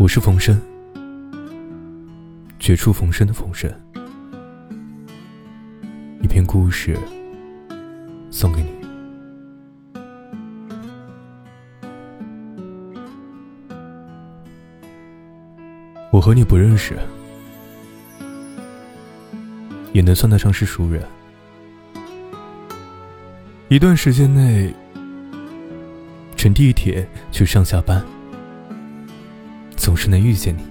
我是冯生，绝处逢生的冯生。一篇故事送给你。我和你不认识，也能算得上是熟人。一段时间内，乘地铁去上下班。总是能遇见你，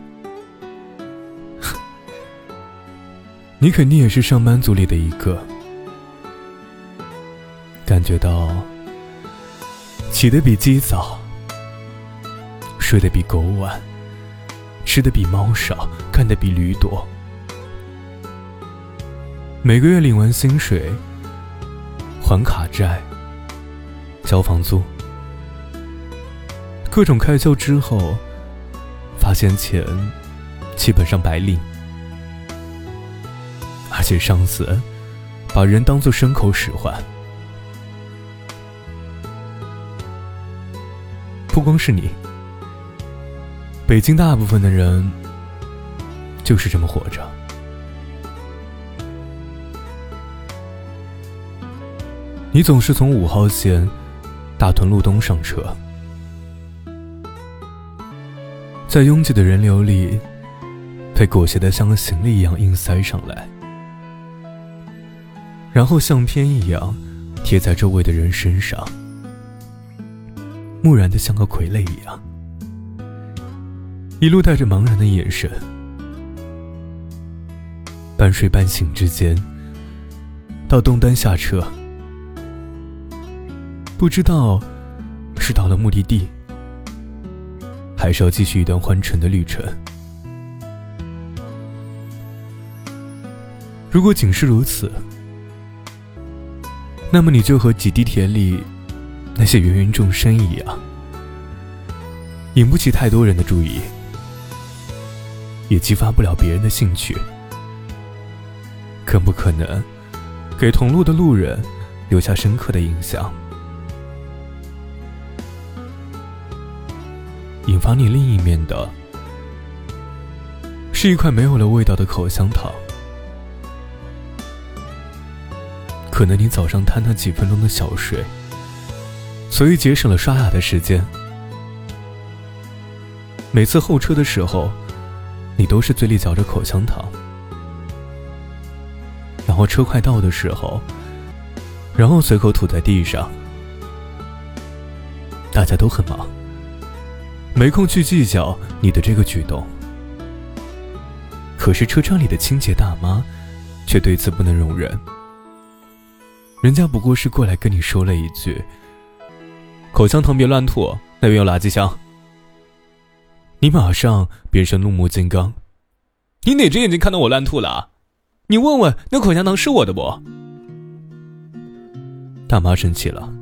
你肯定也是上班族里的一个，感觉到起得比鸡早，睡得比狗晚，吃的比猫少，干的比驴多，每个月领完薪水，还卡债，交房租，各种开销之后。发现钱基本上白领，而且上司把人当做牲口使唤。不光是你，北京大部分的人就是这么活着。你总是从五号线大屯路东上车。在拥挤的人流里，被裹挟的像个行李一样硬塞上来，然后相片一样贴在周围的人身上，木然的像个傀儡一样，一路带着茫然的眼神，半睡半醒之间，到东单下车，不知道是到了目的地。还是要继续一段欢沉的旅程。如果仅是如此，那么你就和挤地铁里那些芸芸众生一样，引不起太多人的注意，也激发不了别人的兴趣，更不可能给同路的路人留下深刻的印象。引发你另一面的，是一块没有了味道的口香糖。可能你早上贪那几分钟的小睡，所以节省了刷牙的时间。每次候车的时候，你都是嘴里嚼着口香糖，然后车快到的时候，然后随口吐在地上。大家都很忙。没空去计较你的这个举动，可是车站里的清洁大妈却对此不能容忍。人家不过是过来跟你说了一句：“口香糖别乱吐，那边有垃圾箱。”你马上变身怒目金刚：“你哪只眼睛看到我乱吐了？你问问那口香糖是我的不？”大妈生气了，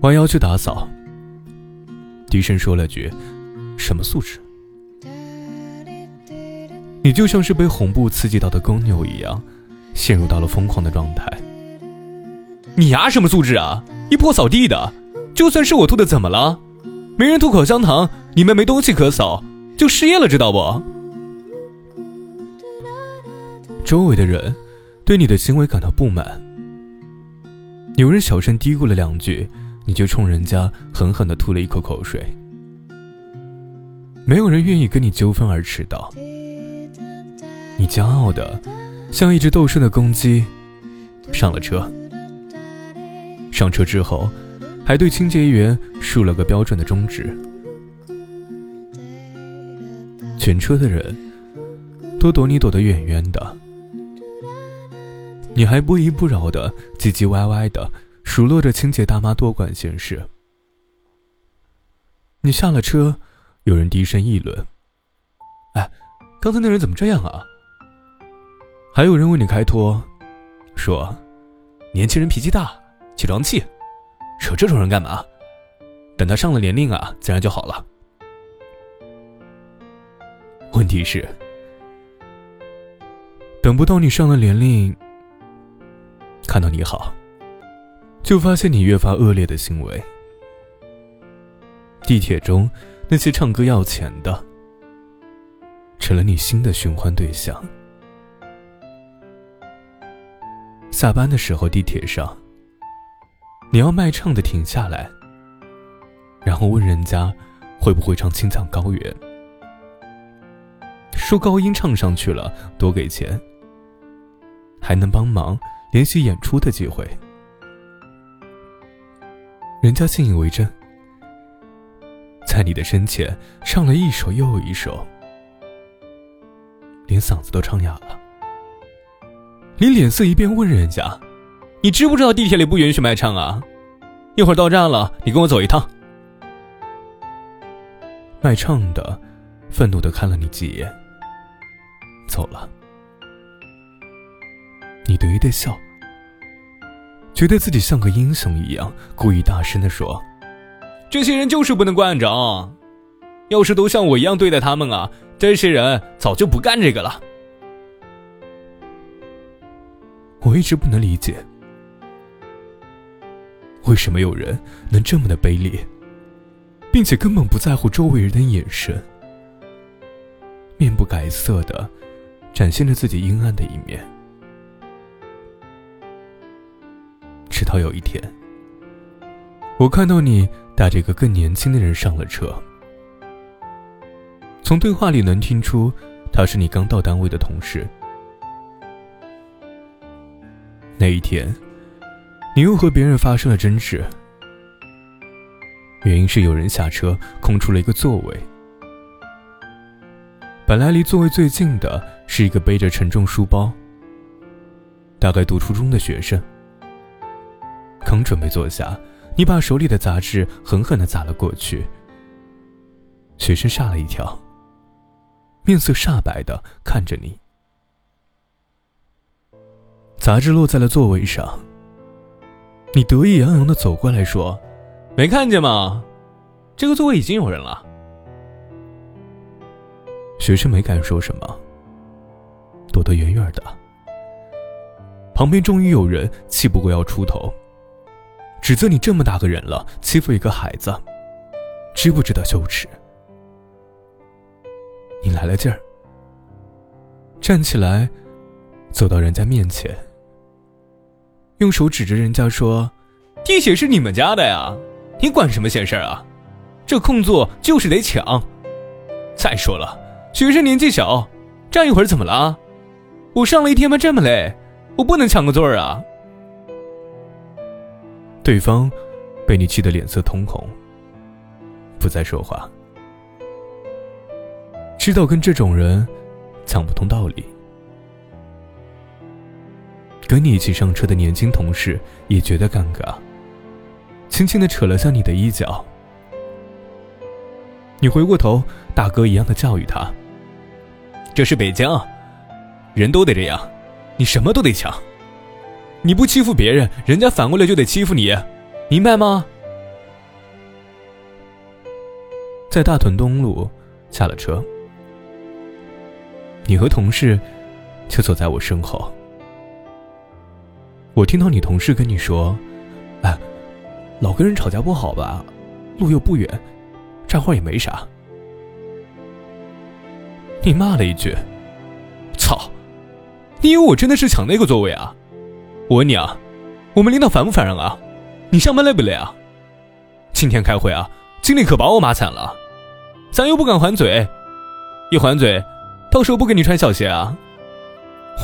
弯腰去打扫。低声说了句：“什么素质？”你就像是被红布刺激到的公牛一样，陷入到了疯狂的状态。你啊什么素质啊？一泼扫地的，就算是我吐的，怎么了？没人吐口香糖，你们没东西可扫，就失业了，知道不？周围的人对你的行为感到不满，有人小声嘀咕了两句。你就冲人家狠狠的吐了一口口水，没有人愿意跟你纠纷而迟到。你骄傲的像一只斗胜的公鸡，上了车。上车之后，还对清洁员竖了个标准的中指。全车的人都躲你躲得远远的，你还不依不饶的唧唧歪歪的。数落着清洁大妈多管闲事。你下了车，有人低声议论：“哎，刚才那人怎么这样啊？”还有人为你开脱，说：“年轻人脾气大，起床气，惹这种人干嘛？等他上了年龄啊，自然就好了。”问题是，等不到你上了年龄，看到你好。就发现你越发恶劣的行为。地铁中那些唱歌要钱的，成了你新的寻欢对象。下班的时候，地铁上，你要卖唱的停下来，然后问人家会不会唱《青藏高原》，说高音唱上去了多给钱，还能帮忙联系演出的机会。人家信以为真，在你的身前唱了一首又一首，连嗓子都唱哑了。你脸色一变，问人家：“你知不知道地铁里不允许卖唱啊？一会儿到站了，你跟我走一趟。”卖唱的愤怒的看了你几眼，走了。你得意的笑。觉得自己像个英雄一样，故意大声的说：“这些人就是不能惯着，要是都像我一样对待他们啊，这些人早就不干这个了。”我一直不能理解，为什么有人能这么的卑劣，并且根本不在乎周围人的眼神，面不改色的展现着自己阴暗的一面。到有一天，我看到你带着一个更年轻的人上了车。从对话里能听出，他是你刚到单位的同事。那一天，你又和别人发生了争执，原因是有人下车空出了一个座位。本来离座位最近的是一个背着沉重书包、大概读初中的学生。刚准备坐下，你把手里的杂志狠狠的砸了过去。学生吓了一跳，面色煞白的看着你。杂志落在了座位上。你得意洋洋的走过来说：“没看见吗？这个座位已经有人了。”学生没敢说什么，躲得远远的。旁边终于有人气不过要出头。指责你这么大个人了，欺负一个孩子，知不知道羞耻？你来了劲儿，站起来，走到人家面前，用手指着人家说：“地铁是你们家的呀，你管什么闲事儿啊？这空座就是得抢。再说了，学生年纪小，站一会儿怎么了？我上了一天班这么累，我不能抢个座儿啊！”对方被你气得脸色通红，不再说话。知道跟这种人讲不通道理，跟你一起上车的年轻同事也觉得尴尬，轻轻的扯了下你的衣角。你回过头，大哥一样的教育他：“这是北京，人都得这样，你什么都得抢。”你不欺负别人，人家反过来就得欺负你，明白吗？在大屯东路下了车，你和同事就坐在我身后。我听到你同事跟你说：“哎，老跟人吵架不好吧？路又不远，站会儿也没啥。”你骂了一句：“操！你以为我真的是抢那个座位啊？”我问你啊，我们领导烦不烦人啊？你上班累不累啊？今天开会啊，经理可把我骂惨了，咱又不敢还嘴，一还嘴，到时候不给你穿小鞋啊！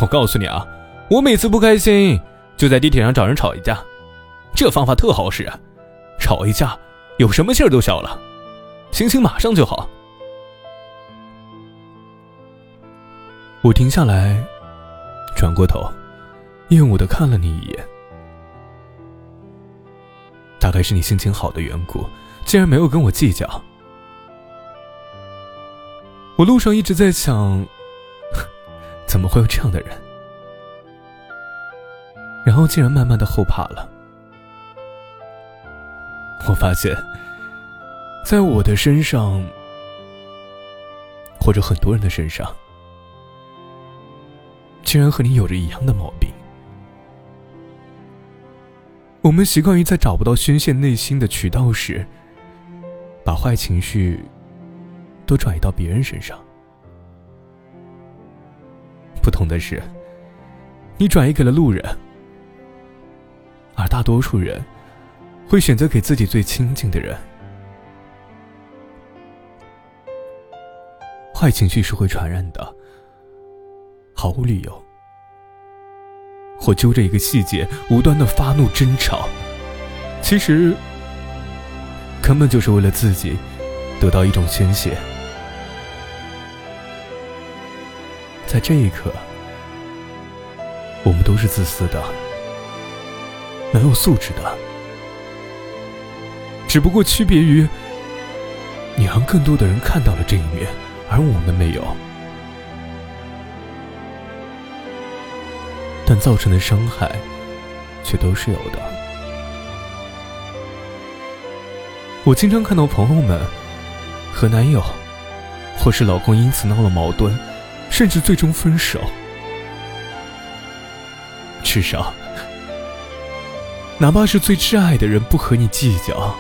我告诉你啊，我每次不开心就在地铁上找人吵一架，这方法特好使，吵一架有什么气儿都消了，心情马上就好。我停下来，转过头。厌恶的看了你一眼，大概是你心情好的缘故，竟然没有跟我计较。我路上一直在想，怎么会有这样的人？然后竟然慢慢的后怕了。我发现，在我的身上，或者很多人的身上，竟然和你有着一样的毛病。我们习惯于在找不到宣泄内心的渠道时，把坏情绪都转移到别人身上。不同的是，你转移给了路人，而大多数人会选择给自己最亲近的人。坏情绪是会传染的，毫无理由，或揪着一个细节无端的发怒争吵，其实根本就是为了自己得到一种宣泄。在这一刻，我们都是自私的，没有素质的，只不过区别于你让更多的人看到了这一面，而我们没有。造成的伤害，却都是有的。我经常看到朋友们和男友，或是老公因此闹了矛盾。甚至最终分手，至少，哪怕是最挚爱的人不和你计较，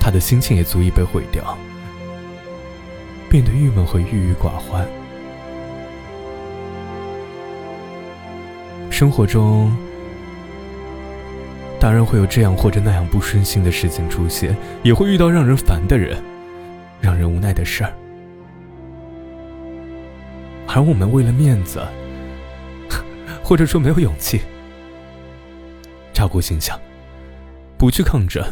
他的心情也足以被毁掉，变得郁闷和郁郁寡欢。生活中，当然会有这样或者那样不顺心的事情出现，也会遇到让人烦的人，让人无奈的事儿。而我们为了面子，或者说没有勇气，照顾形象，不去抗争，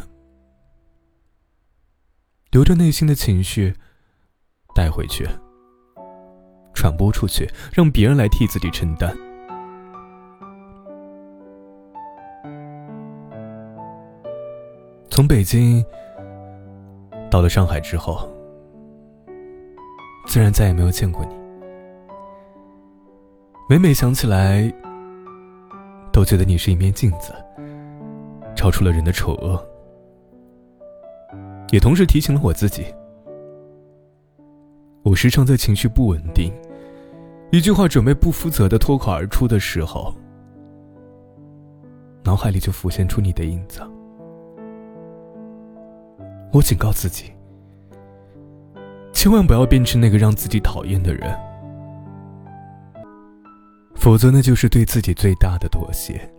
留着内心的情绪带回去，传播出去，让别人来替自己承担。从北京到了上海之后，自然再也没有见过你。每每想起来，都觉得你是一面镜子，照出了人的丑恶，也同时提醒了我自己。我时常在情绪不稳定，一句话准备不负责的脱口而出的时候，脑海里就浮现出你的影子。我警告自己，千万不要变成那个让自己讨厌的人。否则，那就是对自己最大的妥协，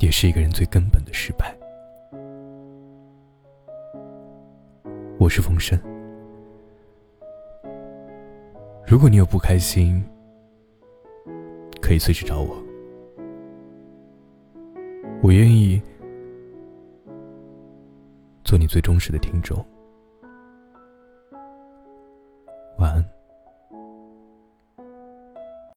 也是一个人最根本的失败。我是风声，如果你有不开心，可以随时找我，我愿意做你最忠实的听众。晚安。